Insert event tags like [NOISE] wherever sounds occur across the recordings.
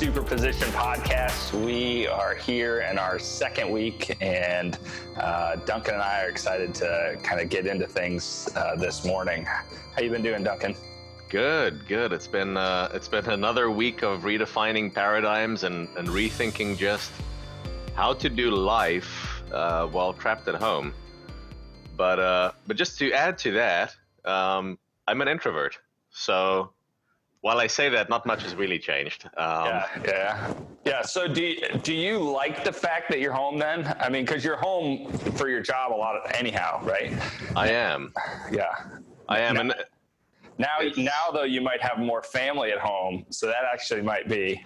Superposition Podcast. We are here in our second week, and uh, Duncan and I are excited to kind of get into things uh, this morning. How you been doing, Duncan? Good, good. It's been uh, it's been another week of redefining paradigms and, and rethinking just how to do life uh, while trapped at home. But uh, but just to add to that, um, I'm an introvert, so while I say that, not much has really changed. Um, yeah, yeah, yeah. So, do you, do you like the fact that you're home then? I mean, because you're home for your job a lot of anyhow, right? I am. Yeah, I am. Now, and now, now though, you might have more family at home, so that actually might be.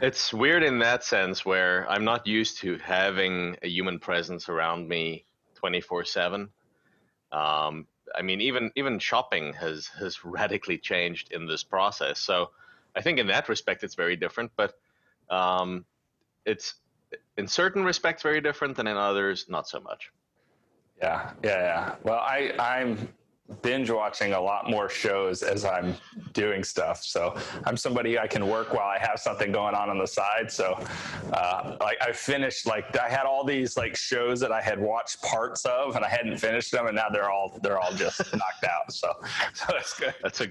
It's weird in that sense where I'm not used to having a human presence around me 24 seven. Um, I mean, even even shopping has has [LAUGHS] radically changed in this process. So I think in that respect, it's very different. But um, it's in certain respects very different, and in others, not so much. Yeah, yeah, yeah. Well, I I'm binge watching a lot more shows as I'm doing stuff. So I'm somebody I can work while I have something going on on the side. So uh, like I finished like I had all these like shows that I had watched parts of and I hadn't finished them and now they're all they're all just [LAUGHS] knocked out. So [LAUGHS] so that's good. That's a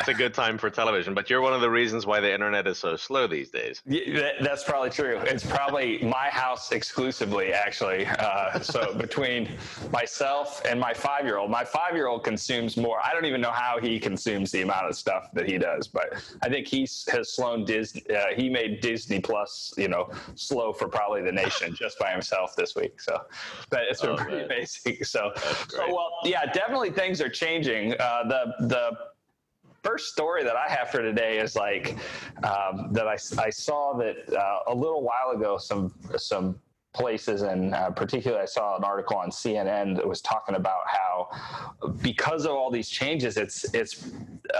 it's a good time for television. But you're one of the reasons why the internet is so slow these days. Yeah, that's probably true. It's probably my house exclusively actually. Uh, so between myself and my five year old, my five year old can consumes more. I don't even know how he consumes the amount of stuff that he does, but I think he has slowed Disney. Uh, he made Disney Plus, you know, slow for probably the nation just by himself this week. So, but it's been oh, pretty man. amazing. [LAUGHS] So, so well, yeah, definitely things are changing. Uh, the the first story that I have for today is like um, that I, I saw that uh, a little while ago some some places and uh, particularly i saw an article on cnn that was talking about how because of all these changes it's it's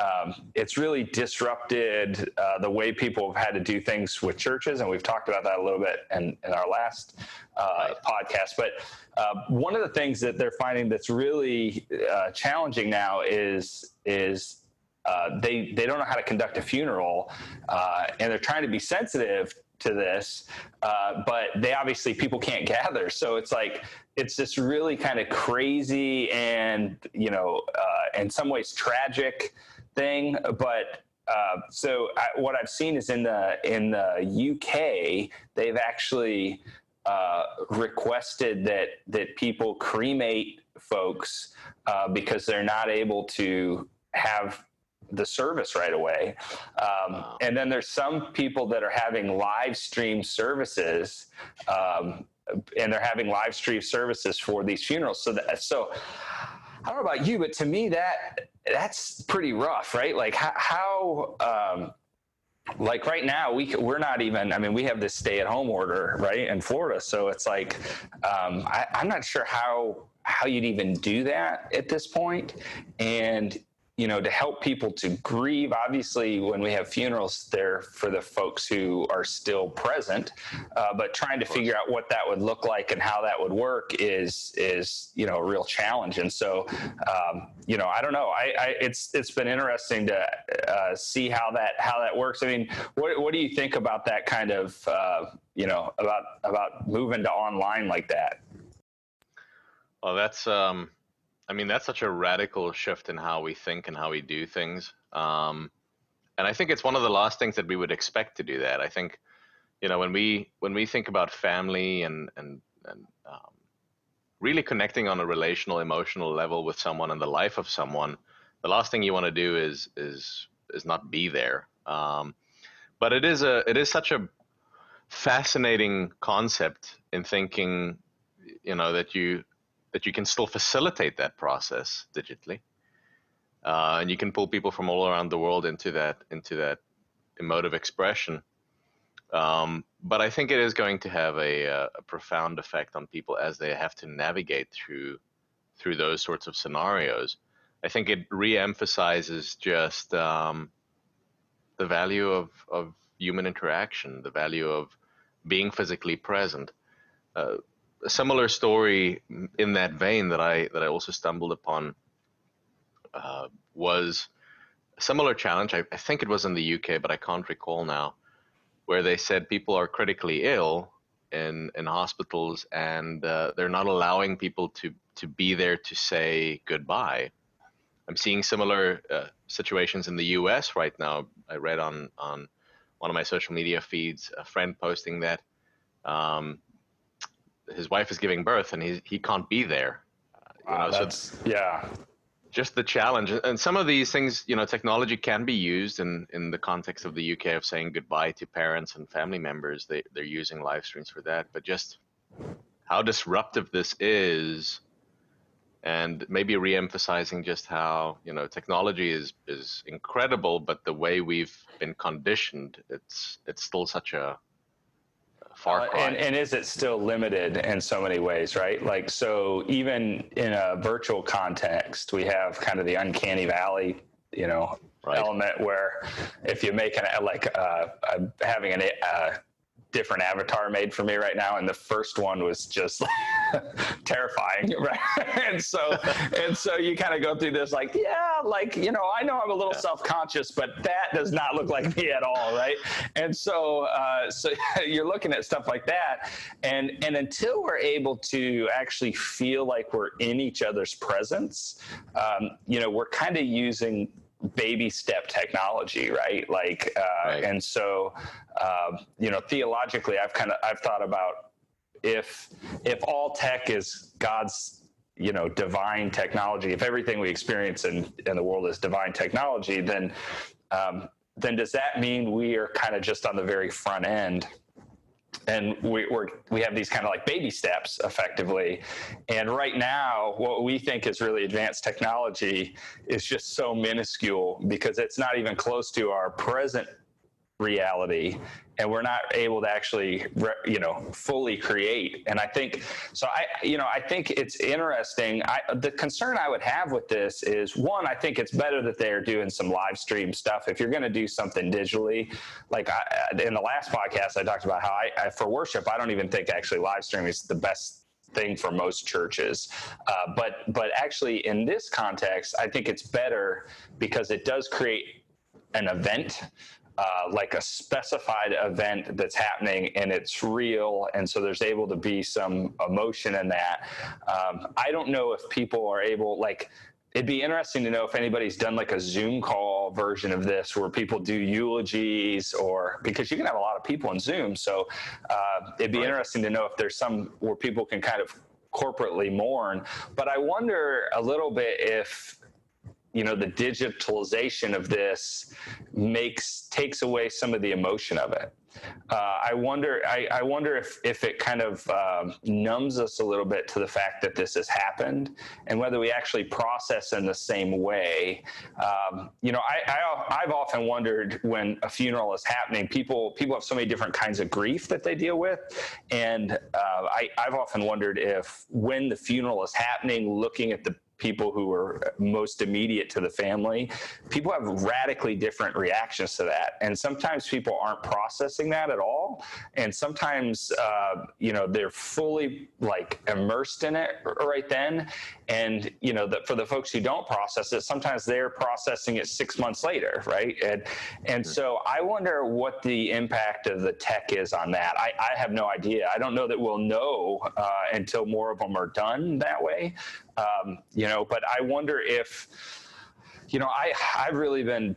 um, it's really disrupted uh, the way people have had to do things with churches and we've talked about that a little bit in, in our last uh, podcast. But uh, one of the things that they're finding that's really uh, challenging now is is uh, they they don't know how to conduct a funeral, uh, and they're trying to be sensitive to this, uh, but they obviously people can't [LAUGHS] gather. So it's like it's this really kind of crazy and you know uh, in some ways tragic thing. But uh, so I, what I've seen is in the in the UK they've actually uh, requested that that people cremate folks uh, because they're not able to have the service right away. Um, wow. And then there's some people that are having live stream services, um, and they're having live stream services for these funerals. So that so. I don't know about you, but to me that that's pretty rough, right? Like how, how um, like right now we we're not even i mean we have this stay at home order right in florida so it's like um, I, i'm not sure how how you'd even do that at this point and you know, to help people to grieve. Obviously, when we have funerals, they're for the folks who are still present, uh, but trying to figure out what that would look like and how that would work is is you know a real challenge. And so, um, you know, I don't know. I, I, it's it's been interesting to uh, see how that how that works. I mean, what what do you think about that kind of uh, you know about about moving to online like that? Well, that's um, I mean, that's such a radical shift in how we think and how we do things. Um, and I think it's one of the last things that we would expect to do that. I think, you know, when we when we think about family and and and um, really connecting on a relational, emotional level with someone and the life of someone, the last thing you want to do is is is not be there. Um, but it is a it is such a fascinating concept in thinking, you know, that you that you can still facilitate that process digitally, uh, and you can pull people from all around the world into that into that emotive expression. Um, but I think it is going to have a, uh, a, profound effect on people as they have to navigate through through those sorts of scenarios. I think it re-emphasizes just um, the value of, of human interaction, the value of being physically present. Uh, a similar story in that vein that I that I also stumbled upon uh, was a similar challenge. I, I, think it was in the UK, but I can't recall now, where they said people are critically ill in in hospitals and uh, they're not allowing people to to be there to say goodbye. I'm seeing similar uh, situations in the U.S. right now. I read on on one of my social media feeds a friend posting that um, his wife is giving birth and he he can't be there. Uh, you wow, know, that's, so yeah. just the challenge. And some of these things you know technology can be used in in the context of the uk of saying goodbye to parents and family members. They, they're using live streams for that. But just how disruptive this is and maybe re-emphasizing just how you know technology is is incredible but the way we've been conditioned it's it's still such a far cry. Uh, and, and, is it still limited in so many ways, right? Like, so even in a virtual context, we have kind of the uncanny valley, you know, right. element where if you make an like uh, uh, having an uh, different avatar made for me right now, and the first one was just [LAUGHS] terrifying, [LAUGHS] right? and so and so you kind of go through this like, yeah, like you know, I know I'm a little self-conscious, but that does not look like me at all, right? And so uh, so [LAUGHS] you're looking at stuff like that, and and until we're able to actually feel like we're in each other's presence, um, you know, we're kind of using baby step technology, right? Like, uh, right. and so, uh, you know, theologically, I've kind of I've thought about if if all tech is God's you know divine technology, if everything we experience in in the world is divine technology, then um, then does that mean we are kind of just on the very front end and we, we're, we have these kind of like baby steps effectively. And right now, what we think is really advanced technology is just so minuscule because it's not even close to our present reality and we're not able to actually you know fully create. And i think so i you know i think it's interesting. I, the concern i would have with this is one i think it's better that they're doing some live stream stuff. If you're going to do something digitally like I, in the last podcast i talked about how I, I for worship i don't even think actually live streaming is the best thing for most churches. Uh, but but actually, in this context, I think it's better because it does create an event uh, like a specified event that's happening and it's real. And so there's able to be some emotion in that. Um, i don't know if people are able like it'd be interesting to know if anybody's done like a zoom call version of this where people do eulogies or because you can have a lot of people in zoom. So uh, it'd be right. interesting to know if there's some where people can kind of corporately mourn. But i wonder a little bit if you know the digitalization of this makes takes away some of the emotion of it uh, I wonder. I, I, wonder if if it kind of um, numbs us a little bit to the fact that this has happened, and whether we actually process in the same way. Um, you know, I, I have often wondered when a funeral is happening. People people have so many different kinds of grief that they deal with, and uh, I, I've often wondered if when the funeral is happening, looking at the people who are most immediate to the family, people have radically different reactions to that. And sometimes people aren't processing that at all. And sometimes, uh, you know, they're fully like immersed in it right then. And, you know, the, for the folks who don't process it, sometimes they're processing it six months later, right? And, and so I wonder what the impact of the tech is on that. I, I have no idea. I don't know that we'll know uh, until more of them are done that way. Um, you know, but I wonder if, you know, I I've really been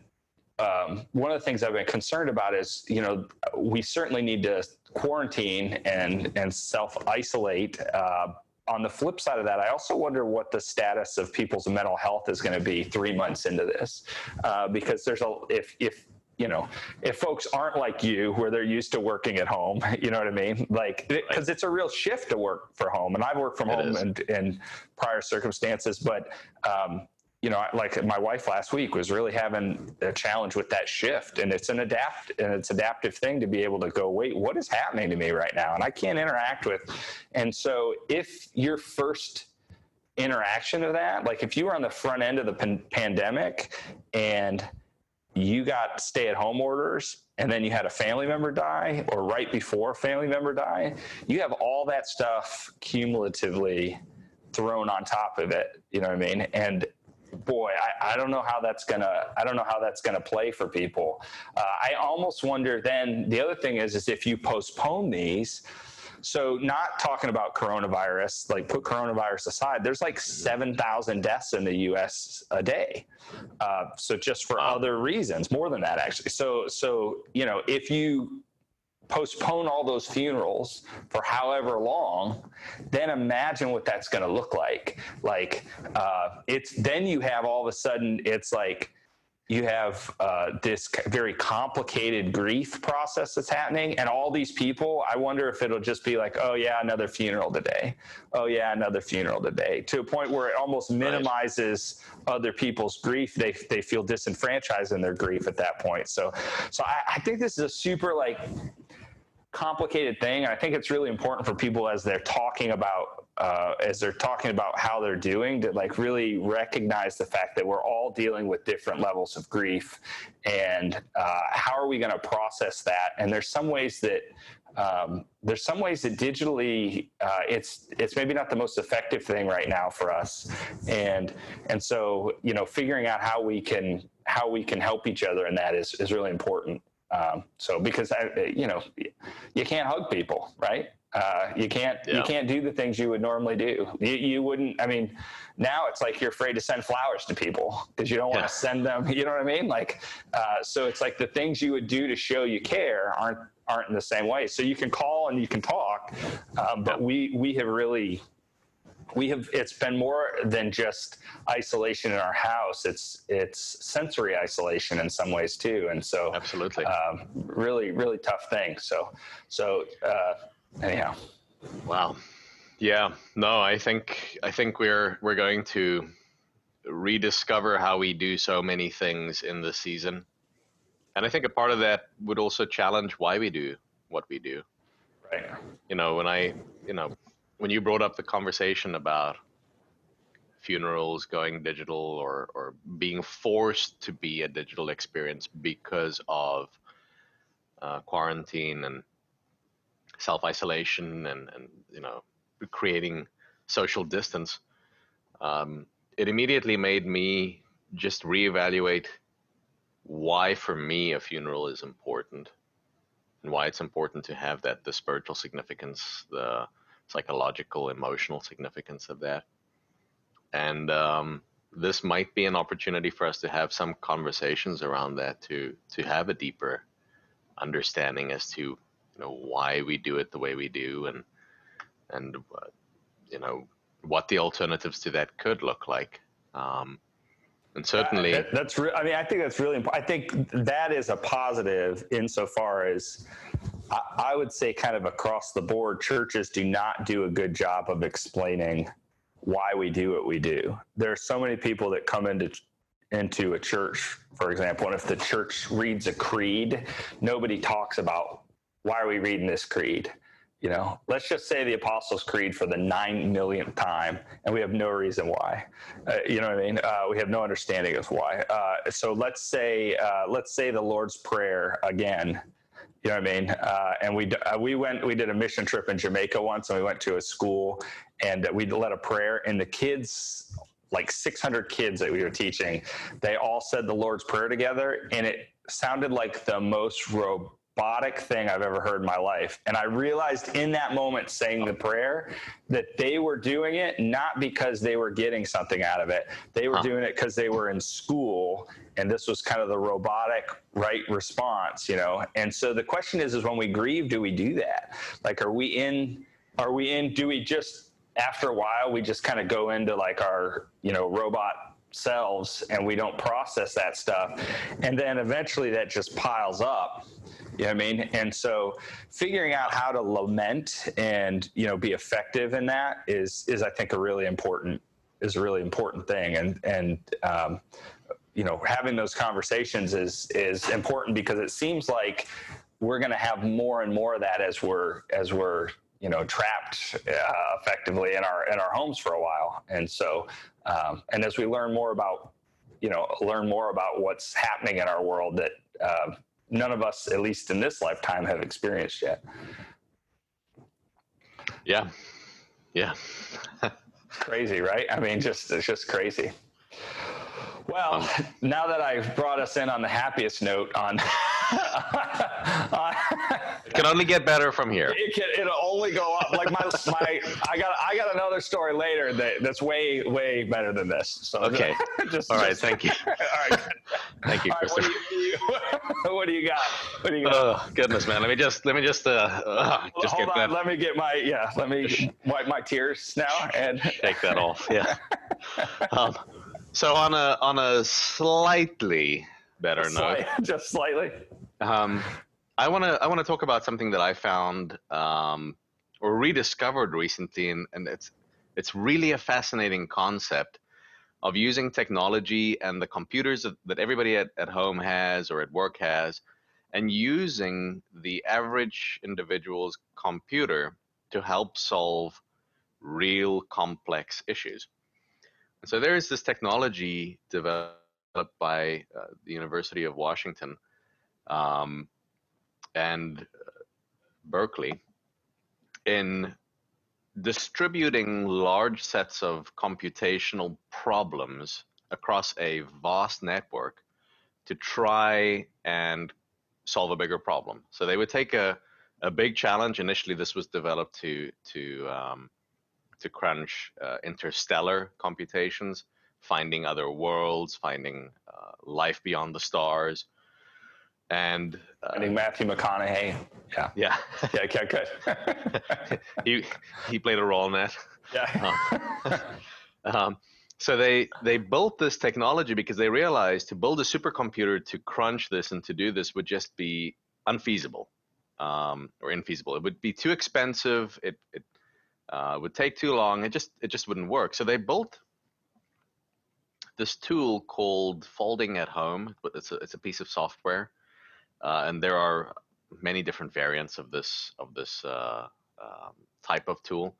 um, one of the things I've been concerned about is, you know, we certainly need to quarantine and and self isolate. Uh, on the flip side of that, I also wonder what the status of people's mental health is going to be three months into this, uh, because there's a if if you know, if folks aren't like you, where they're used to working at home, [LAUGHS] you know what I mean? Like, because it's a real shift to work for home, and I've worked from it home in, in prior circumstances, but um, you know, like my wife last week was really having a challenge with that shift, and it's an adapt and it's adaptive thing to be able to go, wait, what is happening to me right now? And I can't interact with, and so if your first interaction of that, like if you were on the front end of the pan- pandemic and you got stay at home orders and then you had a family member die or right before a family member die, you have all that stuff cumulatively thrown on top of it. You know what I mean? And boy, I, I, don't know how that's gonna. I don't know how that's gonna play for people. Uh, I almost wonder. Then the other thing is, is if you postpone these. So, not talking about coronavirus, like put coronavirus aside, there's like 7,000 deaths in the US a day. Uh, so, just for other reasons, more than that, actually. So, so, you know, if you postpone all those funerals for however long, then imagine what that's going to look like. Like uh, it's then you have all of a sudden it's like you have uh, this very complicated grief process that's happening and all these people i wonder if it'll just be like oh yeah another funeral today oh yeah another funeral today to a point where it almost minimizes right. other people's grief they, they feel disenfranchised in their grief at that point so so I, I think this is a super like complicated thing. I think it's really important for people as they're talking about uh, as they're talking about how they're doing to like really recognize the fact that we're all dealing with different levels of grief and uh, how are we going to process that and there's some ways that um, there's some ways that digitally uh, it's it's maybe not the most effective thing right now for us and and so you know figuring out how we can how we can help each other in that is is really important um, so because I, you know, you can't hug people, right? Uh, you can't yeah. you can't do the things you would normally do. You, you, wouldn't. I mean, now it's like you're afraid to send flowers to people because you don't want to send them. [LAUGHS] You know what I mean? Like, uh, so it's like the things you would do to show you care aren't aren't in the same way. So you can call and you can talk, um, but we we have really we have it's been more than just isolation in our house. It's it's sensory isolation in some ways too. And so absolutely. um, really really tough thing. So so uh, anyhow. Wow. Yeah. No i think i think we're we're going to rediscover how we do so many things in the season. And i think a part of that would also challenge why we do what we do. Right. You know when i you know when you brought up the conversation about funerals going digital or, or being forced to be a digital experience because of uh, quarantine and self isolation and, and you know creating social distance, um, it immediately made me just reevaluate why for me a funeral is important and why it's important to have that the spiritual significance the psychological, emotional significance of that. And um, this might be an opportunity for us to have some conversations around that to to have a deeper understanding as to you know why we do it the way we do and and uh, you know what the alternatives to that could look like. Um, and certainly, that, that's. Re- I mean, I think that's really important. I think that is a positive insofar as I would say, kind of across the board, churches do not do a good job of explaining why we do what we do. There are so many people that come into into a church, for example, and if the church reads a creed, nobody talks about why are we reading this creed. You know, let's just say the Apostles' Creed for the nine millionth time, and we have no reason why. Uh, you know what I mean? Uh, we have no understanding of why. Uh, so let's say, uh, let's say the Lord's Prayer again you know what I mean? Uh, and we uh, we went we did a mission trip in Jamaica once, and we went to a school, and we led a prayer, and the kids, like 600 kids that we were teaching, they all said the Lord's Prayer together, and it sounded like the most robust robotic thing I've ever heard in my life. And I realized in that moment saying the prayer that they were doing it not because they were getting something out of it. They were huh. doing it because they were in school and this was kind of the robotic right response, you know. And so the question is is when we grieve, do we do that? Like are we in are we in do we just after a while we just kind of go into like our, you know, robot selves and we don't process that stuff and then eventually that just piles up you know what I mean? And so figuring out how to lament and, you know, be effective in that is, is I think a really important, is a really important thing. And, and, um, you know, having those conversations is, is important because it seems like we're going to have more and more of that as we're, as we're, you know, trapped uh, effectively in our, in our homes for a while. And so, um, and as we learn more about, you know, learn more about what's happening in our world that, uh, none of us, at least in this lifetime, have experienced yet. Yeah, yeah. crazy, right? I mean, just it's just crazy. Well, um, now that I've brought us in on the happiest note on [LAUGHS] it can only get better from here. It can it'll only go up. Like my [LAUGHS] my I got I got another story later that that's way way better than this. So [LAUGHS] okay, just, all right, just, thank you. [LAUGHS] all right, thank you, all right. What do you, what do you got? What do you got? Oh goodness, man. Let me just let me just uh, uh just Hold get on, that. Let me get my yeah. Let me wipe my tears now and take that off. Yeah. Um, so on a on a slightly better note, just slightly. Um, I want to I want to talk about something that I found um, or rediscovered recently, and, and it's it's really a fascinating concept of using technology and the computers that everybody at, at home has or at work has, and using the average individual's computer to help solve real complex issues. And so there is this technology developed by uh, the University of Washington um, and uh, Berkeley in distributing large sets of computational problems across a vast network to try and solve a bigger problem. So they would take a, a big challenge. Initially, this was developed to to um, to crunch uh, interstellar computations, finding other worlds, finding uh, life beyond the stars, and uh, I think Matthew McConaughey. Yeah. Yeah. yeah. Okay. Good. [LAUGHS] he he played a role in that. Yeah. [LAUGHS] Um, [LAUGHS] um, so they they built this technology because they realized to build a supercomputer to crunch this and to do this would just be unfeasible um, or infeasible. It would be too expensive. It it uh, would take too long. It just it just wouldn't work. So they built this tool called Folding at Home. It's a, it's a piece of software uh, and there are many different variants of this of this uh, um, type of tool.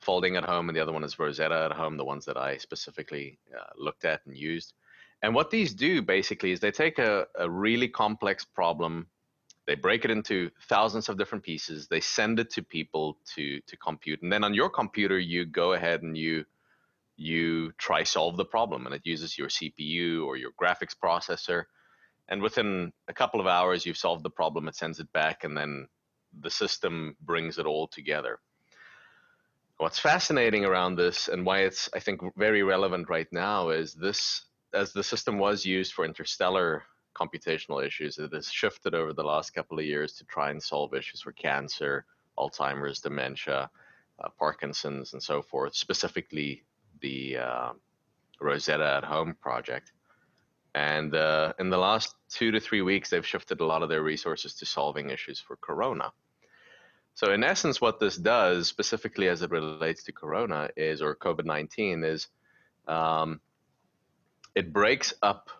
Folding at home, and the other one is Rosetta at home, the ones that I specifically uh, looked at and used. And what these do basically is they take a, a really complex problem, they break it into thousands of different pieces, they send it to people to to compute, and then on your computer you go ahead and you you try solve the problem, and it uses your CPU or your graphics processor and within a couple of hours you've solved the problem it sends it back and then the system brings it all together. What's fascinating around this and why it's i think very relevant right now is this as the system was used for interstellar computational issues it has shifted over the last couple of years to try and solve issues for cancer alzheimer's dementia uh, parkinson's and so forth specifically the uh, rosetta at home project and uh, in the last two to three weeks, they've shifted a lot of their resources to solving issues for Corona. So, in essence, what this does, specifically as it relates to Corona, is or COVID 19, is um, it breaks up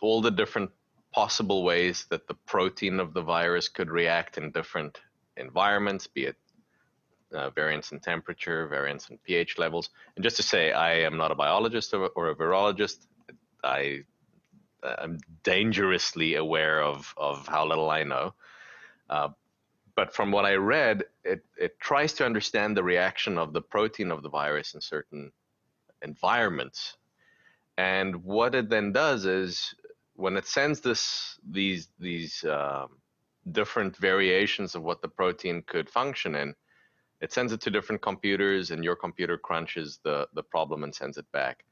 all the different possible ways that the protein of the virus could react in different environments, be it uh, variance in temperature, variance in pH levels. And just to say, I am not a biologist or, or a virologist. I I'm dangerously aware of of how little I know. Uh, but from what I read, it it tries to understand the reaction of the protein of the virus in certain environments, and what it then does is when it sends this these these um, different variations of what the protein could function in, it sends it to different computers, and your computer crunches the the problem and sends it back.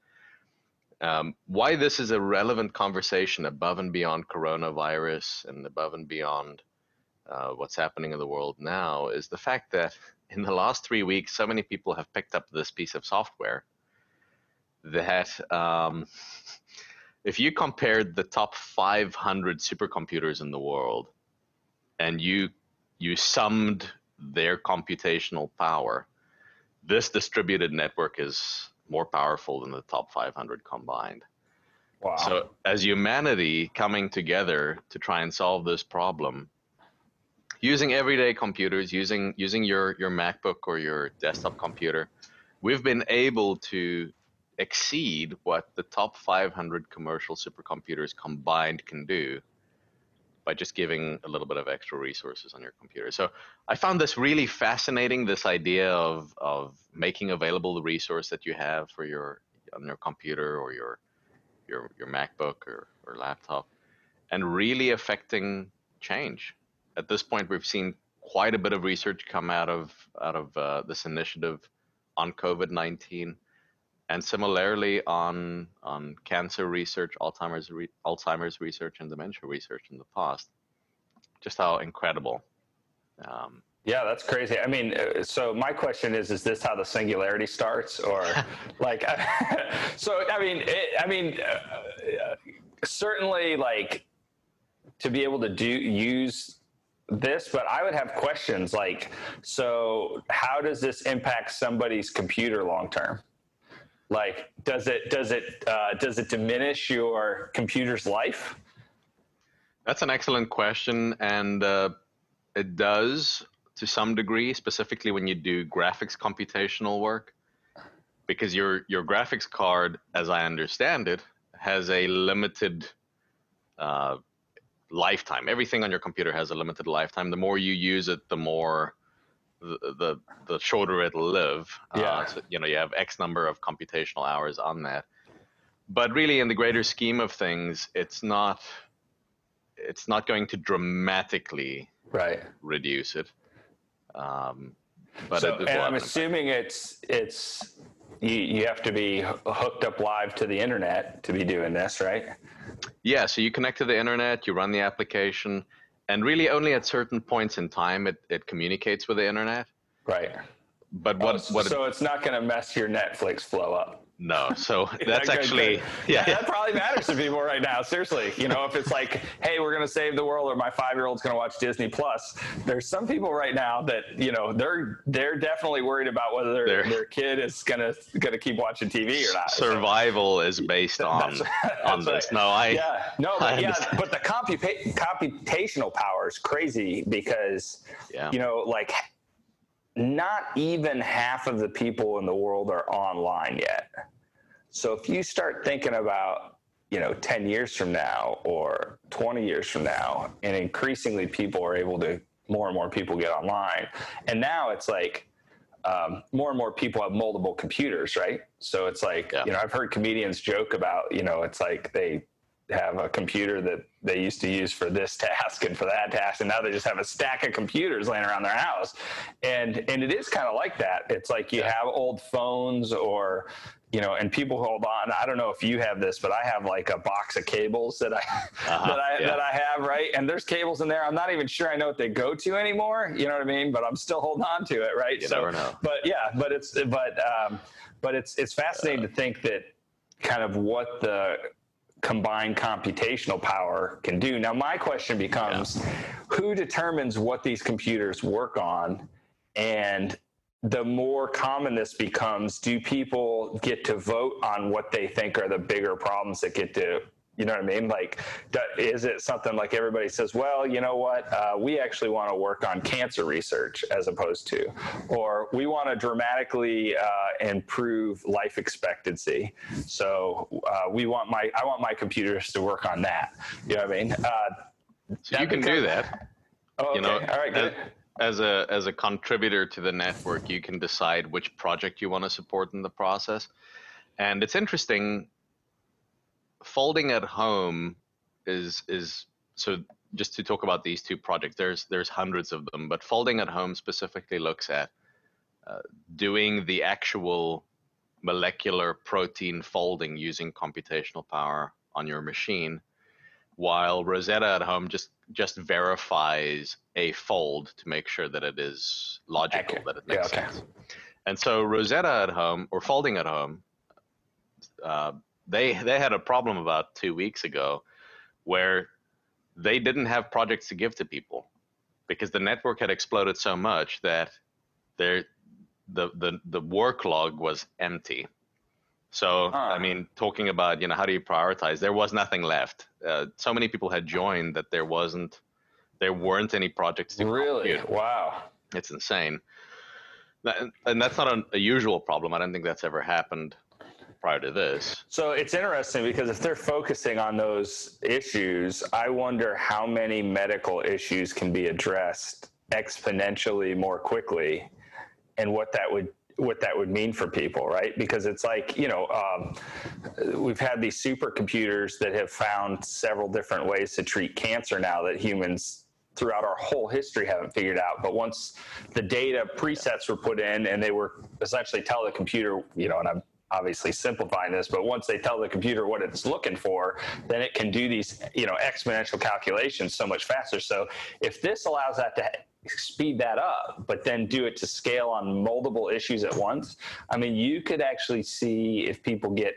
Um, why this is a relevant conversation above and beyond coronavirus and above and beyond uh, what's happening in the world now is the fact that [LAUGHS] in the last three weeks, so many people have picked up this piece of software that um, [LAUGHS] if you compared the top 500 supercomputers in the world and you you summed their computational power, this distributed network is more powerful than the top 500 combined. Wow. So, as humanity coming together to try and solve this problem, using everyday computers, using using your your MacBook or your desktop computer, we've been able to exceed what the top 500 commercial supercomputers combined can do by just giving a little bit of extra resources on your computer. So I found this really fascinating, this idea of, of making available the resource that you have for your on your computer or your your your MacBook or, or laptop, and really affecting change. At this point, we've seen quite a bit of research come out of out of uh, this initiative on COVID nineteen, and similarly on on cancer research, Alzheimer's re- Alzheimer's research, and dementia research in the past. Just how incredible. Um, yeah, that's crazy. I mean, uh, so my question is: Is this how the singularity starts, or [LAUGHS] like? [LAUGHS] so I mean, it, I mean, uh, certainly like to be able to do use this, but I would have questions like, so how does this impact somebody's computer long term? Like, does it does it uh, does it diminish your computer's life? That's an excellent question, and uh, it does to some degree, specifically when you do graphics computational work, because your your graphics card, as I understand it, has a limited uh, lifetime. Everything on your computer has a limited lifetime. The more you use it, the more the the, the shorter it'll live. Uh, yeah. Uh, so, you know, you have X number of computational hours on that. But really, in the greater scheme of things, it's not it's not going to dramatically right reduce it. Um, but so, and I'm assuming it's it's you, you have to be hooked up live to the internet to be doing this, right? Yeah, so you connect to the internet, you run the application, and really only at certain points in time it, it communicates with the internet. Right. But what, oh, what so it, it's not going to mess your Netflix flow up. No, so [LAUGHS] that's actually yeah, yeah, that probably matters to people right now. Seriously, you know, if it's like, hey, we're gonna save the world, or my five-year-old's gonna watch Disney Plus. There's some people right now that you know they're they're definitely worried about whether their, their kid is gonna gonna keep watching TV or not. Survival so, is based on that's, [LAUGHS] that's on this. Right. No, I yeah no, but yeah, but the computa- computational power is crazy because yeah. you know like not even half of the people in the world are online yet. So if you start thinking about, you know, 10 years from now or 20 years from now, and increasingly people are able to, more and more people get online. And now it's like, um, more and more people have multiple computers, right? So it's like, yeah. you know, I've heard comedians joke about, you know, it's like they have a computer that they used to use for this task and for that task and now they just have a stack of computers laying around their house. And and it is kind of like that. It's like you have old phones or you know and people hold on. I don't know if you have this but i have like a box of cables that i uh-huh, that i yeah. that i have right? And there's cables in there. I'm not even sure i know what they go to anymore you know what i mean? But i'm still holding on to it right? You so never know. but yeah but it's but um but it's it's fascinating uh, to think that kind of what the combined computational power can do. Now, my question becomes yeah. who determines what these computers work on? And the more common this becomes, do people get to vote on what they think are the bigger problems that get to you know what I mean? Like, is it something like everybody says, well, you know what? Uh, we actually want to work on cancer research as opposed to, or we want to dramatically uh, improve life expectancy. So uh, we want my, I want my computers to work on that. You know what I mean? Uh, so you can do that. Oh, okay. You know, All right, good. As, as a as a contributor to the network, you can decide which project you want to support in the process. And it's interesting folding at home is is so just to talk about these two projects there's there's hundreds of them but folding at home specifically looks at uh, doing the actual molecular protein folding using computational power on your machine while rosetta at home just just verifies a fold to make sure that it is logical that it makes yeah, okay. sense and so rosetta at home or folding at home uh, they they had a problem about two weeks ago where they didn't have projects to give to people because the network had exploded so much that their the the the work log was empty. So huh. I mean, talking about you know how do you prioritize? There was nothing left. Uh, so many people had joined that there wasn't there weren't any projects to really compute. wow it's insane and that's not a, a usual problem i don't think that's ever happened prior to this. So it's interesting because if they're focusing on those issues, I wonder how many medical issues can be addressed exponentially more quickly and what that would what that would mean for people, right? Because it's like, you know, um, we've had these supercomputers that have found several different ways to treat cancer now that humans throughout our whole history haven't figured out. But once the data presets were put in and they were essentially tell the computer, you know, and I'm obviously simplifying this, but once they tell the computer what it's looking for, then it can do these, you know, exponential calculations so much faster. So if this allows that to speed that up, but then do it to scale on multiple issues at once, I mean, you could actually see if people get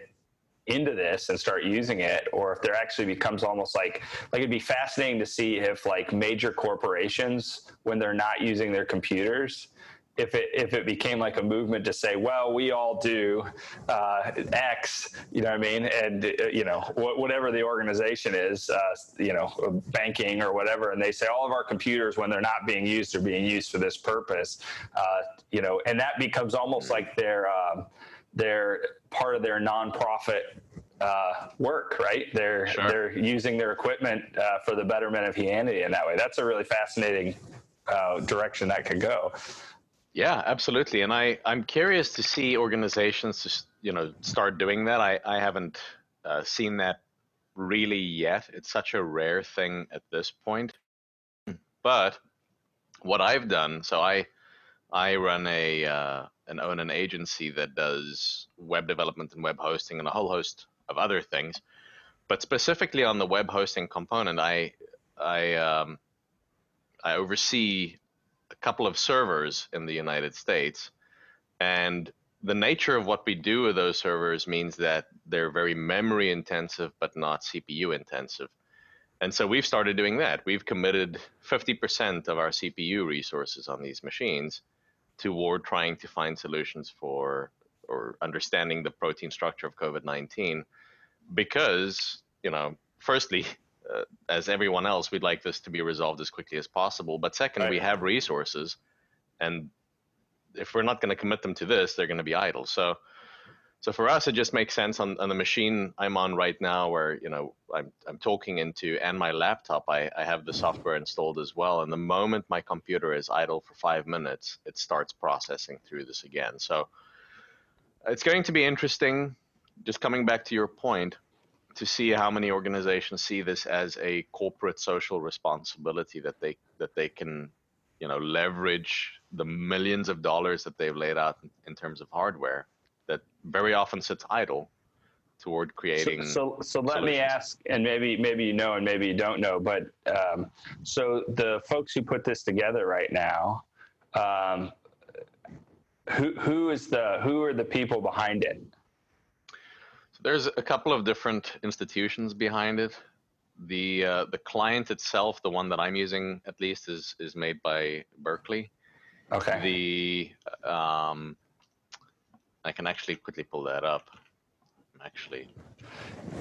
into this and start using it or if there actually becomes almost like like it'd be fascinating to see if like major corporations when they're not using their computers if it if it became like a movement to say, well, we all do uh, X, you know what I mean, and uh, you know wh- whatever the organization is, uh, you know, banking or whatever, and they say all of our computers when they're not being used are being used for this purpose, uh, you know, and that becomes almost like their um, their part of their nonprofit uh, work, right? They're sure. they're using their equipment uh, for the betterment of humanity in that way. That's a really fascinating uh, direction that could go. Yeah, absolutely. And I, I'm curious to see organizations just, you know, start doing that. I, I haven't uh, seen that really yet. It's such a rare thing at this point. But what I've done, so I, I run a uh, and own an agency that does web development and web hosting and a whole host of other things. But specifically on the web hosting component, I I um, I oversee couple of servers in the United States. And the nature of what we do with those servers means that they're very memory intensive, but not CPU intensive. And so we've started doing that. We've committed 50% of our CPU resources on these machines toward trying to find solutions for or understanding the protein structure of COVID 19 because, you know, firstly, uh, as everyone else, we'd like this to be resolved as quickly as possible. But second, right. we have resources, and if we're not going to commit them to this, they're going to be idle. So, so for us, it just makes sense on, on the machine I'm on right now, where you know I'm I'm talking into, and my laptop, I, I have the software installed as well. And the moment my computer is idle for five minutes, it starts processing through this again. So, it's going to be interesting. Just coming back to your point to see how many organizations see this as a corporate social responsibility that they that they can you know leverage the millions of dollars that they've laid out in terms of hardware that very often sits idle toward creating so so, so let me ask and maybe maybe you know and maybe you don't know but um, so the folks who put this together right now um, who who is the who are the people behind it there's a couple of different institutions behind it. The uh, the client itself, the one that I'm using at least, is is made by Berkeley. Okay. The um, I can actually quickly pull that up. Actually.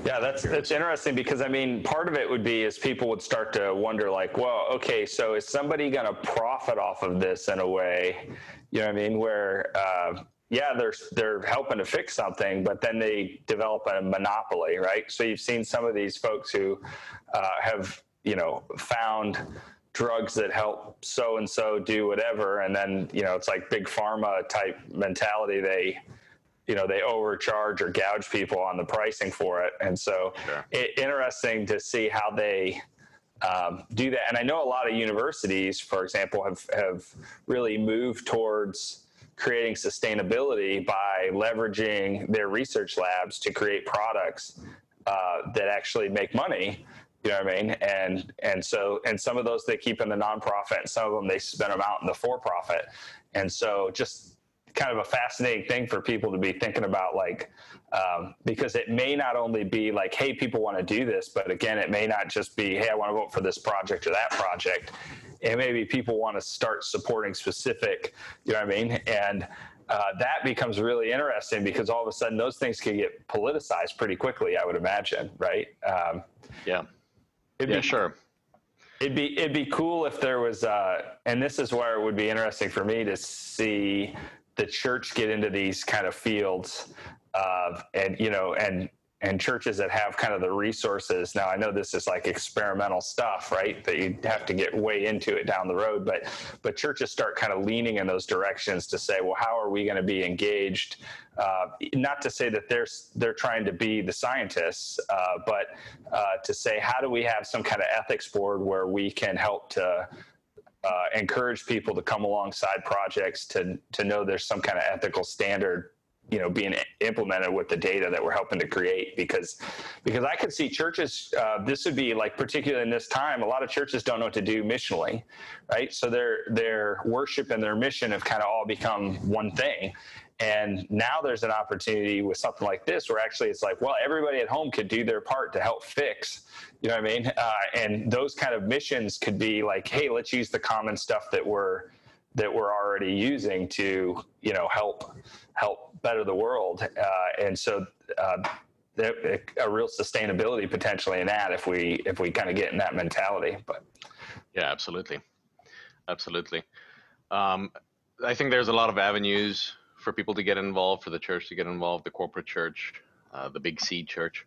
Yeah, that's that's interesting because I mean, part of it would be is people would start to wonder, like, well, okay, so is somebody going to profit off of this in a way? You know what I mean? Where uh, yeah, they're they're helping to fix something, but then they develop a monopoly, right? So you've seen some of these folks who uh, have you know found drugs that help so and so do whatever, and then you know it's like big pharma type mentality. They you know they overcharge or gouge people on the pricing for it, and so sure. it, interesting to see how they. Um, do that, and I know a lot of universities, for example, have have really moved towards creating sustainability by leveraging their research labs to create products uh, that actually make money. You know what I mean? And and so and some of those they keep in the nonprofit, and some of them they spend them out in the for-profit. And so just kind of a fascinating thing for people to be thinking about, like um, because it may not only be like, hey, people want to do this, but again, it may not just be, hey, I want to vote for this project or that project and maybe people want to start supporting specific, you know what I mean? And uh, that becomes really interesting because all of a sudden those things can get politicized pretty quickly, I would imagine, right? Um, yeah. yeah, be, sure. It'd be it'd be cool if there was, uh, and this is where it would be interesting for me to see the church get into these kind of fields, of, and you know, and and churches that have kind of the resources. Now i know this is like experimental stuff right that you have to get way into it down the road but but churches start kind of leaning in those directions to say well how are we going to be engaged? Uh, not to say that they're they're trying to be the scientists uh, but uh, to say how do we have some kind of ethics board where we can help to uh, encourage people to come alongside projects to to know there's some kind of ethical standard you know being implemented with the data that we're helping to create because because i could see churches uh, this would be like particularly in this time a lot of churches don't know what to do missionally right? So their their worship and their mission have kind of all become one thing. And now there's an opportunity with something like this where actually it's like well everybody at home could do their part to help fix you know what i mean? Uh, and those kind of missions could be like hey let's use the common stuff that we're that we're already using to you know help help better the world uh, and so uh, a real sustainability potentially in that if we if we kind of get in that mentality but. Yeah absolutely. Absolutely. Um, i think there's a lot of avenues for people to get involved for the church to get involved the corporate church uh, the big c church.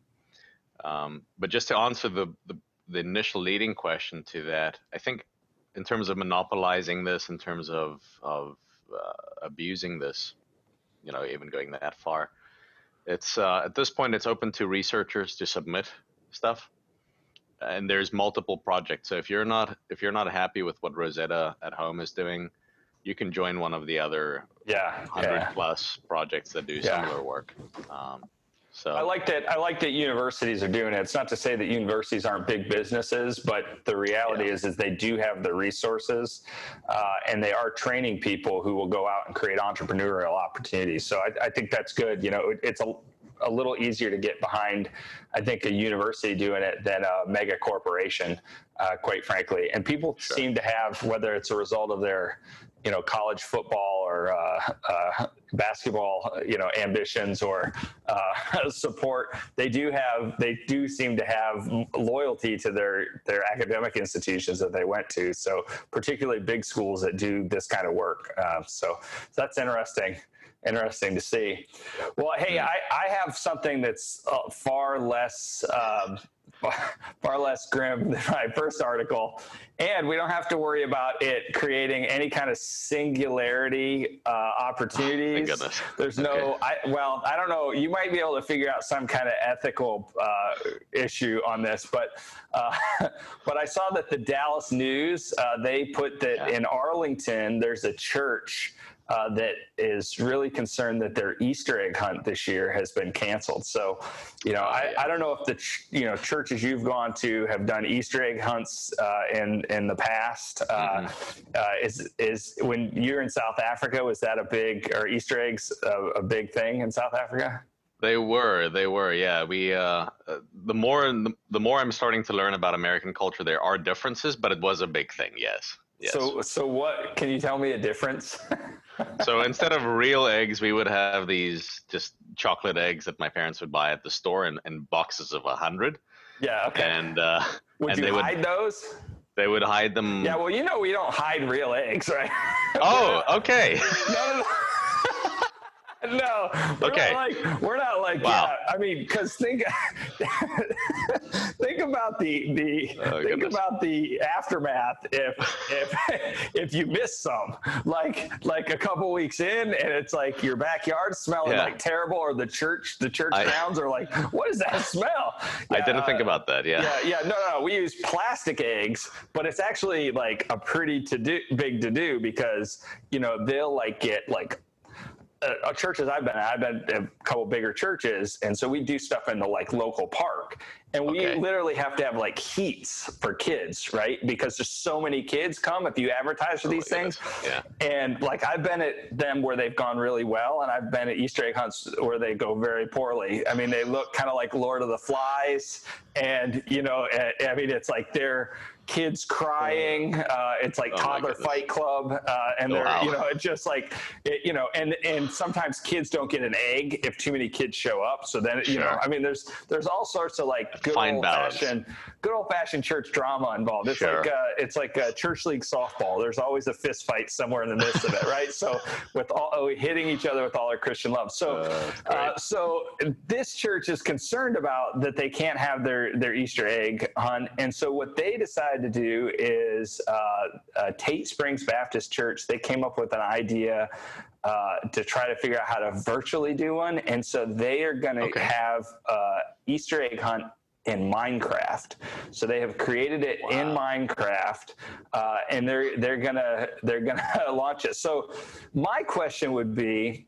Um, but just to answer the, the the initial leading question to that i think in terms of monopolizing this, in terms of of uh, abusing this, you know, even going that far, it's uh, at this point it's open to researchers to submit stuff, and there's multiple projects. So if you're not if you're not happy with what Rosetta at home is doing, you can join one of the other yeah hundred yeah. plus projects that do yeah. similar work. Um, so I like that. I like that universities are doing it. It's not to say that universities aren't big businesses, but the reality yeah. is, is they do have the resources, uh, and they are training people who will go out and create entrepreneurial opportunities. So I, I think that's good. You know, it, it's a a little easier to get behind, I think, a university doing it than a mega corporation, uh, quite frankly. And people sure. seem to have, whether it's a result of their you know college football or uh, uh, basketball you know ambitions or uh, [LAUGHS] support they do have they do seem to have loyalty to their their academic institutions that they went to. So particularly big schools that do this kind of work. Uh, so, so that's interesting interesting to see. Well hey i, I have something that's uh, far less um, [LAUGHS] far less grim than [LAUGHS] my first article. And we don't have to worry about it creating any kind of singularity uh, opportunities. Oh, There's no, okay. I, well, I don't know. You might be able to figure out some kind of ethical uh, issue on this, but uh, [LAUGHS] but I saw that the Dallas News uh, they put that yeah. in Arlington there's a church uh, that is really concerned that their Easter egg hunt this year has been canceled. So, you know, I, I don't know if the ch- you know churches you've gone to have done Easter egg hunts uh, in in the past. Uh, mm-hmm. Uh, is is when you're in South Africa was that a big or Easter eggs a, a big thing in South Africa? They were, they were, yeah. We uh, the more the more I'm starting to learn about American culture, there are differences, but it was a big thing, yes. Yes. So, so what? Can you tell me a difference? [LAUGHS] so instead of real eggs, we would have these just chocolate eggs that my parents would buy at the store in, in boxes of a hundred. Yeah. Okay. And uh, would and you they hide would, those? They would hide them. Yeah. Well, you know we don't hide real eggs, right? Oh, [LAUGHS] okay. no, no, no. [LAUGHS] no. We're okay. Not like, we're not like wow. yeah. I mean, because think [LAUGHS] think about the the oh, think goodness. about the aftermath if if [LAUGHS] if you miss some like like a couple weeks in and it's like your backyard smelling yeah. like terrible or the church the church I, grounds are like what is that smell? Yeah, I didn't think about that. Yeah. Yeah. Yeah. No, no. We use plastic eggs, but it's actually like a pretty to do big to do because you know they'll like get like uh, churches I've been at, I've been at a couple bigger churches, and so we do stuff in the like local park, and we okay. literally have to have like heats for kids, right? Because there's so many kids come if you advertise for these things. Yeah. And like I've been at them where they've gone really well, and I've been at Easter egg hunts where they go very poorly. I mean, they look kind of like Lord of the Flies, and you know, I mean, it's like they're kids crying. Uh, it's like Oh, toddler fight club, uh, and Oh, they're wow. you know it's just like it, you know, and and sometimes kids don't get an egg if too many kids show up. So then you know, I mean, there's there's all sorts of like good Fine old balance. fashioned good old fashioned church drama involved. It's Sure. like uh, it's like uh, church league softball. There's always a fist fight somewhere in the midst of it, right? So with all oh, hitting each other with all our Christian love. So. Uh. So this church is concerned about that they can't have their their Easter egg hunt, and so what they decided to do is uh, uh, Tate Springs Baptist Church. They came up with an idea uh, to try to figure out how to virtually do one, and so they are going to Okay. have uh, Easter egg hunt in Minecraft. So they have created it in Minecraft, uh, and they're they're gonna they're gonna [LAUGHS] launch it. So my question would be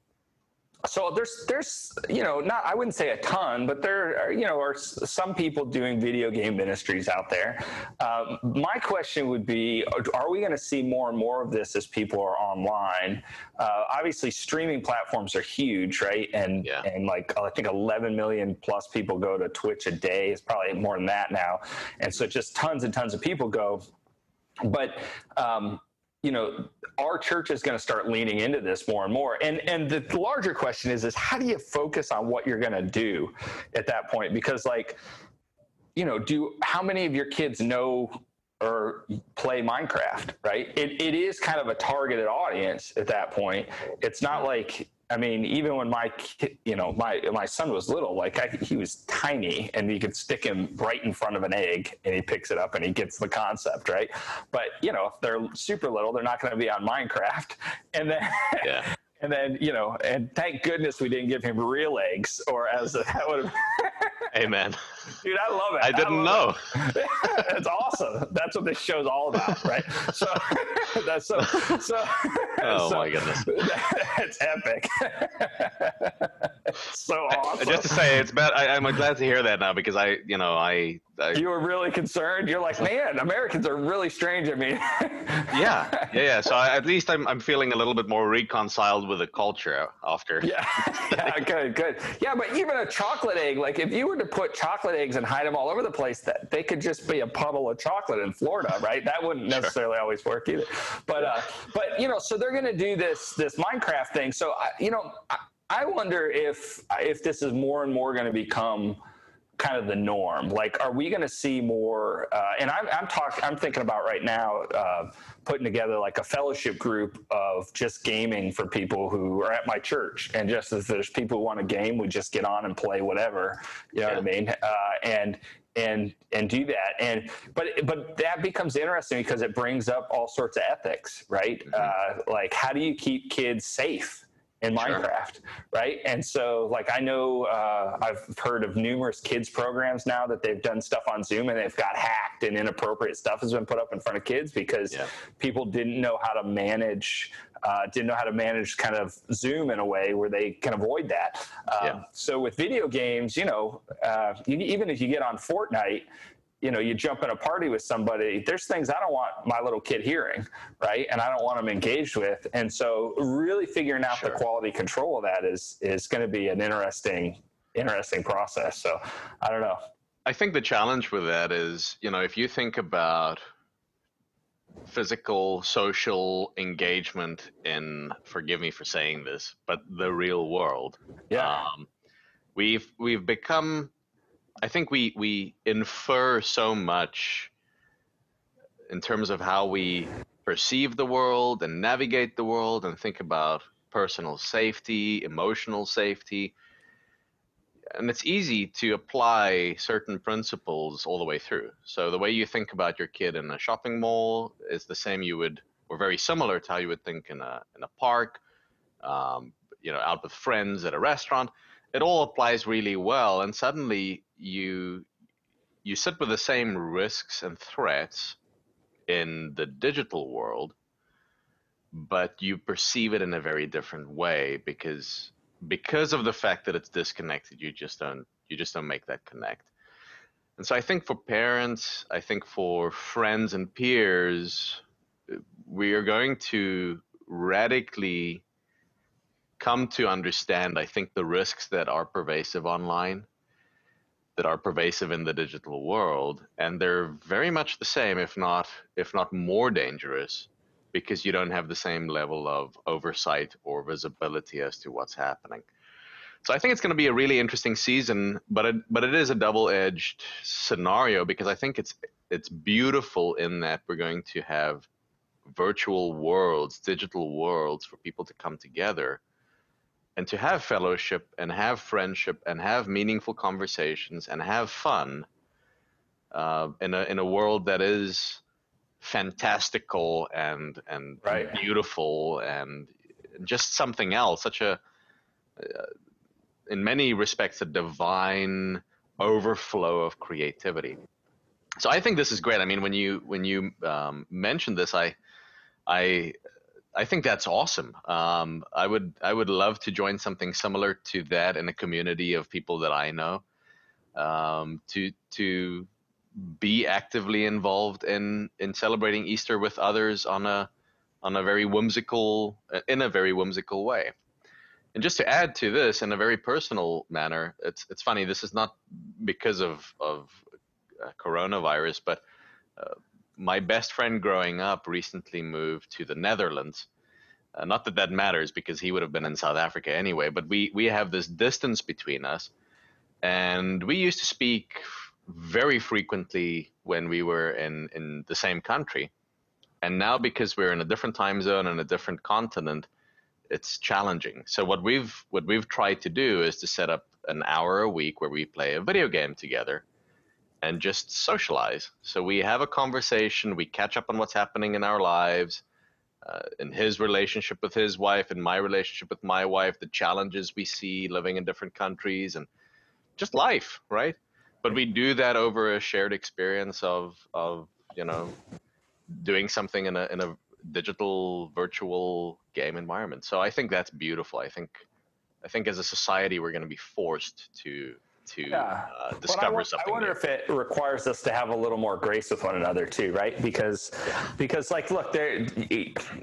so there's there's you know not I wouldn't say a ton, but there are you know are some people doing video game ministries out there. Um, my question would be: Are we going to see more and more of this as people are online? Uh, obviously, streaming platforms are huge, right? And Yeah. and like I think 11 million plus people go to Twitch a day. It's probably more than that now, and so just tons and tons of people go. But um, you know, our church is going to start leaning into this more and more. And and the larger question is is how do you focus on what you're going to do at that point? Because like, you know, do how many of your kids know or play Minecraft? Right? It it is kind of a targeted audience at that point. It's not like I mean, even when my you know my my son was little, like I, he was tiny, and you could stick him right in front of an egg, and he picks it up, and he gets the concept, right? But you know, if they're super little, they're not going to be on Minecraft, and then yeah. [LAUGHS] and then you know, and thank goodness we didn't give him real eggs, or as that would have, Amen. dude, I love it. I didn't love know. it. [LAUGHS] It's awesome. That's what this show's all about, right? So [LAUGHS] that's so so. [LAUGHS] Oh so- my goodness. it's epic. so awesome. Just to say, it's bad. I, I'm glad to hear that now because I, you know, I, I you were really concerned. You're like, man, Americans are really strange. I mean, yeah, yeah, yeah. So I, at least I'm, I'm feeling a little bit more reconciled with the culture after. Yeah, yeah, good, good. Yeah, but even a chocolate egg, like if you were to put chocolate eggs and hide them all over the place, that they could just be a puddle of chocolate in Florida, right? That wouldn't necessarily always work either. But, uh, but you know, so they're going to do this this Minecraft thing. So I, you know, I, I wonder if if this is more and more going to become kind of the norm? Like, are we going to see more? Uh, and I'm, I'm talking, I'm thinking about right now uh, putting together like a fellowship group of just gaming for people who are at my church. And just as there's people who want to game, we just get on and play whatever. You know what I mean? Uh, and and and do that. And but but that becomes interesting because it brings up all sorts of ethics, right? Uh, like, how do you keep kids safe? In Sure. Minecraft, right? And so, like, I know uh, I've heard of numerous kids programs now that they've done stuff on Zoom and they've got hacked and inappropriate stuff has been put up in front of kids because Yeah. people didn't know how to manage, uh, didn't know how to manage kind of Zoom in a way where they can avoid that. Um, Yeah. So with video games, you know, uh, you, even if you get on Fortnite, you know, you jump in a party with somebody, there's things I don't want my little kid hearing, right? And I don't want them engaged with. And so really figuring out the quality control of that is is going to be an interesting interesting process. So I don't know. I think the challenge with that is, you know, if you think about physical, social engagement in, forgive me for saying this, but the real world, Yeah. um, we've we've become. I think we we infer so much in terms of how we perceive the world and navigate the world and think about personal safety, emotional safety and it's easy to apply certain principles all the way through. So the way you think about your kid in a shopping mall is the same you would, or very similar to how you would think in a in a park, um, you know, out with friends at a restaurant. It all applies really well, and suddenly you you sit with the same risks and threats in the digital world, but you perceive it in a very different way because because of the fact that it's disconnected you just don't you just don't make that connect. And so i think for parents i think for friends and peers we are going to radically come to understand i think the risks that are pervasive online that are pervasive in the digital world, and they're very much the same, if not if not more dangerous, because you don't have the same level of oversight or visibility as to what's happening. So I think it's going to be a really interesting season, but it, but it is a double-edged scenario because I think it's it's beautiful in that we're going to have virtual worlds, digital worlds for people to come together and to have fellowship and have friendship and have meaningful conversations and have fun uh, in a in a world that is fantastical and and, right. beautiful and just something else, such a uh, in many respects a divine overflow of creativity. So I think this is great. I mean, when you when you um, mentioned this, I I I think that's awesome. Um, I would I would love to join something similar to that in a community of people that I know. Um, to to be actively involved in in celebrating Easter with others on a on a very whimsical in a very whimsical way. And just to add to this in a very personal manner, it's it's funny. This is not because of of uh, coronavirus, but uh, my best friend growing up recently moved to the Netherlands. Uh, not that that matters because he would have been in South Africa anyway. But we we have this distance between us, and we used to speak very frequently when we were in in the same country. And now because we're in a different time zone and a different continent, it's challenging. So what we've what we've tried to do is to set up an hour a week where we play a video game together and just socialize. So we have a conversation, we catch up on what's happening in our lives, uh, in his relationship with his wife, and my relationship with my wife, the challenges we see living in different countries, and just life, right? But we do that over a shared experience of of you know doing something in a in a digital virtual game environment. So I think that's beautiful. I think I think as a society we're going to be forced to to yeah. uh, discover I, something. I wonder new. if it requires us to have a little more grace with one another too, right? Because because like look, there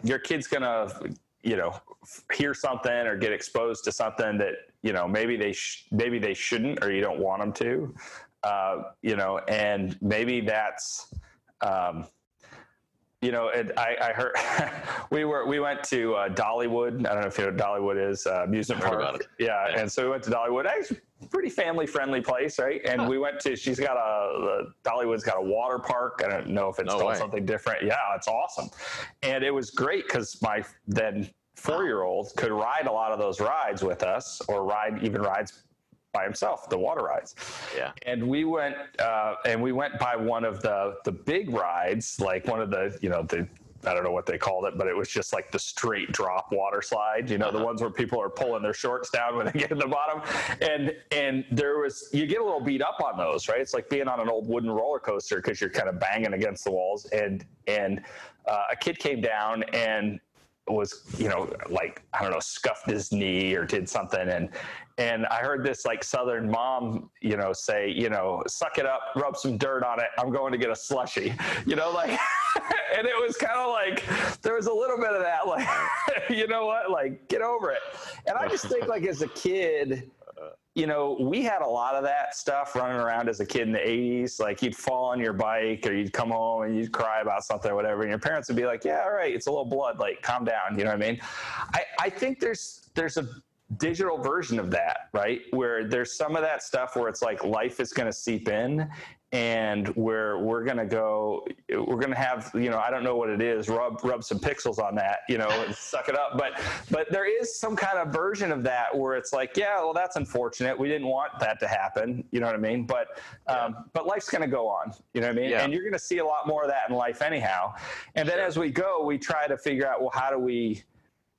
your kid's gonna you know hear something or get exposed to something that you know maybe they sh- maybe they shouldn't or you don't want them to uh, you know and maybe that's um, you know, it, I, I, heard [LAUGHS] we were we went to uh, Dollywood. I don't know if you know what Dollywood is uh, amusement park. Yeah, yeah, and so we went to Dollywood. It's a pretty family friendly place, right? And huh. we went to. She's got a Dollywood's got a water park. I don't know if it's no called way. something different. Yeah, it's awesome, and it was great because my then four year old could ride a lot of those rides with us, or ride even rides by himself, the water rides. Yeah. And we went uh, and we went by one of the the big rides, like one of the you know the I don't know what they called it, but it was just like the straight drop water slide. You know, uh-huh. the ones where people are pulling their shorts down when they get to the bottom. And and there was you get a little beat up on those, right? It's like being on an old wooden roller coaster because you're kind of banging against the walls. And and uh, a kid came down and was you know like I don't know scuffed his knee or did something and and I heard this like Southern mom, you know, say, you know, suck it up, rub some dirt on it. I'm going to get a slushy, [LAUGHS] you know, like, [LAUGHS] and it was kind of like there was a little bit of that, [LAUGHS] like, you know what, like get over it. And I just think like as a kid, you know, we had a lot of that stuff running around as a kid in the 80s. Like you'd fall on your bike or you'd come home and you'd cry about something or whatever. And your parents would be like, yeah, all right, it's a little blood. Like calm down. You know what I mean? I, I think there's, there's a digital version of that, right? Where there's some of that stuff where it's like life is going to seep in and where we're to go we're to have you know i don't know what it is rub rub some pixels on that you know and [LAUGHS] suck it up. But but there is some kind of version of that where it's like yeah well that's unfortunate. We didn't want that to happen. You know what i mean? But um, but life's to go on. You know what i mean? Yeah. and you're to see a lot more of that in life anyhow. And then sure. as we go we try to figure out well how do we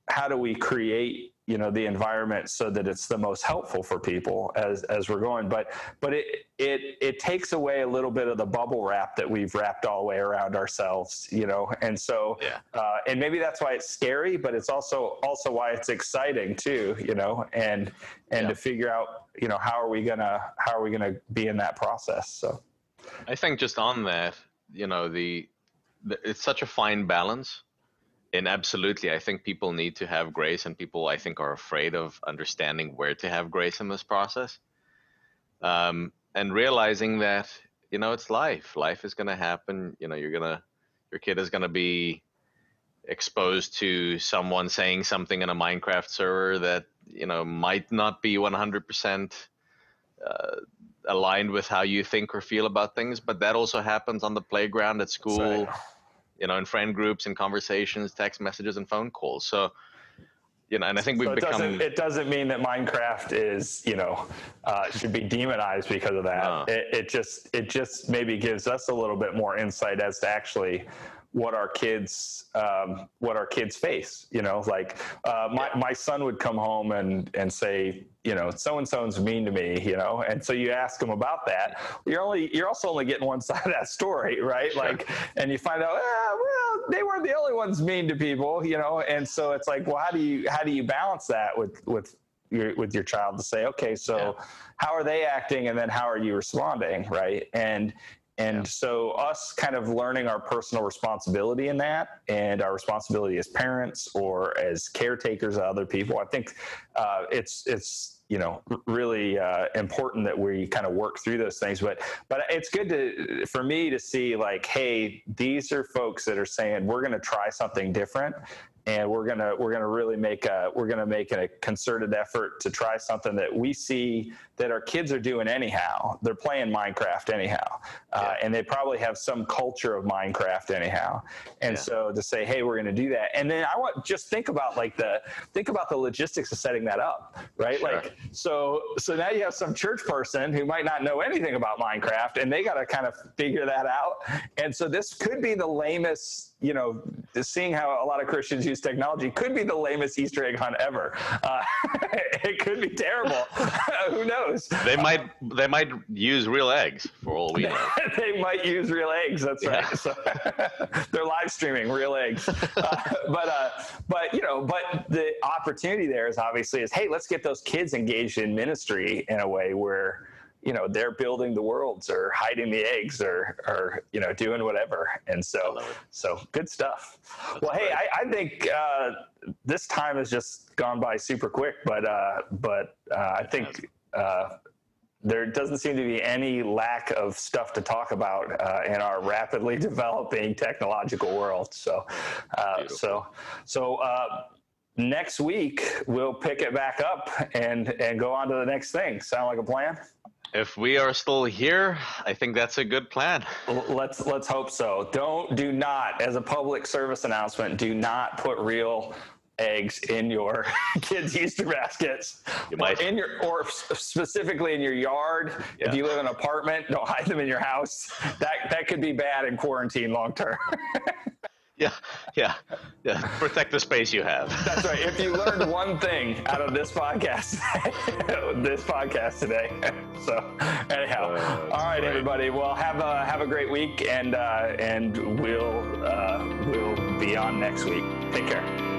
how do we create you know the environment so that it's the most helpful for people as as we're going but but it it it takes away a little bit of the bubble wrap that we've wrapped all the way around ourselves you know and so yeah. uh, and maybe that's why it's scary but it's also also why it's exciting too you know and and yeah. to figure out you know how are we gonna how are we gonna be in that process so i think just on that you know the, the it's such a fine balance and absolutely i think people need to have grace and people i think are afraid of understanding where to have grace in this process um, and realizing that you know it's life. Life is going to happen. You know, you're gonna your kid is going to be exposed to someone saying something in a Minecraft server that you know might not be 100% uh, aligned with how you think or feel about things but that also happens on the playground at school right. You know in friend groups and conversations text messages and phone calls so you know and i think we've so it become doesn't, it doesn't mean that minecraft is you know uh, should be demonized because of that no. it, it just it just maybe gives us a little bit more insight as to actually what our kids um, what our kids face you know like uh, my, my son would come home and and say you know so and so's mean to me you know? And so you ask him about that you're only you're also only getting one [LAUGHS] side of that story right? Sure. like and you find out ah, well they weren't the only ones mean to people you know? And so it's like well how do you how do you balance that with with your, with your child to say okay so yeah. how are they acting and then how are you responding? Right? And and yeah. so, us kind of learning our personal responsibility in that and our responsibility as parents or as caretakers of other people, I think uh, it's, it's, you know, really uh, important that we kind of work through those things. But, but it's good to, for me to see like, hey, these are folks that are saying we're going to try something different and we're gonna we're gonna really make a we're gonna make a concerted effort to try something that we see that our kids are doing anyhow. They're playing Minecraft anyhow, uh, and they probably have some culture of Minecraft anyhow. And yeah. so to say, hey, we're gonna do that, and then I want just think about like the think about the logistics of setting that up, right? Sure. Like so so now you have some church person who might not know anything about Minecraft, and they got to kind of figure that out. And so this could be the lamest you know, seeing how a lot of Christians use technology could be the lamest Easter egg hunt ever. Uh, [LAUGHS] it could be terrible. [LAUGHS] Who knows? They might they might use real eggs for all we know. [LAUGHS] they might use real eggs. That's right. Yeah. So, they're live streaming real eggs. Uh, but uh, but you know, but the opportunity there is obviously is hey, let's get those kids engaged in ministry in a way where you know they're building the worlds or hiding the eggs or or you know doing whatever. And so so good stuff. That's well hey I, I, think uh, this time has just gone by super quick but uh, but uh, i think uh, there doesn't seem to be any lack of stuff to talk about uh, in our rapidly [LAUGHS] developing technological world. So uh, so so next week we'll pick it back up and and go on to the next thing. Sound like a plan if we are still here, I think that's a good plan. Let's let's hope so. Don't do not, as a public service announcement, do not put real eggs in your [LAUGHS] kids' Easter baskets. You might. in your or specifically in your yard. Yeah. If you live in an apartment, don't hide them in your house. That that could be bad in quarantine long term. [LAUGHS] Yeah, yeah, yeah. Protect the space you have. [LAUGHS] That's right. If you learned one thing out of this podcast, [LAUGHS] this podcast today. [LAUGHS] So, anyhow, uh, all right, great. everybody. Well, have a have a great week, and uh, and we'll uh, we'll be on next week. Take care.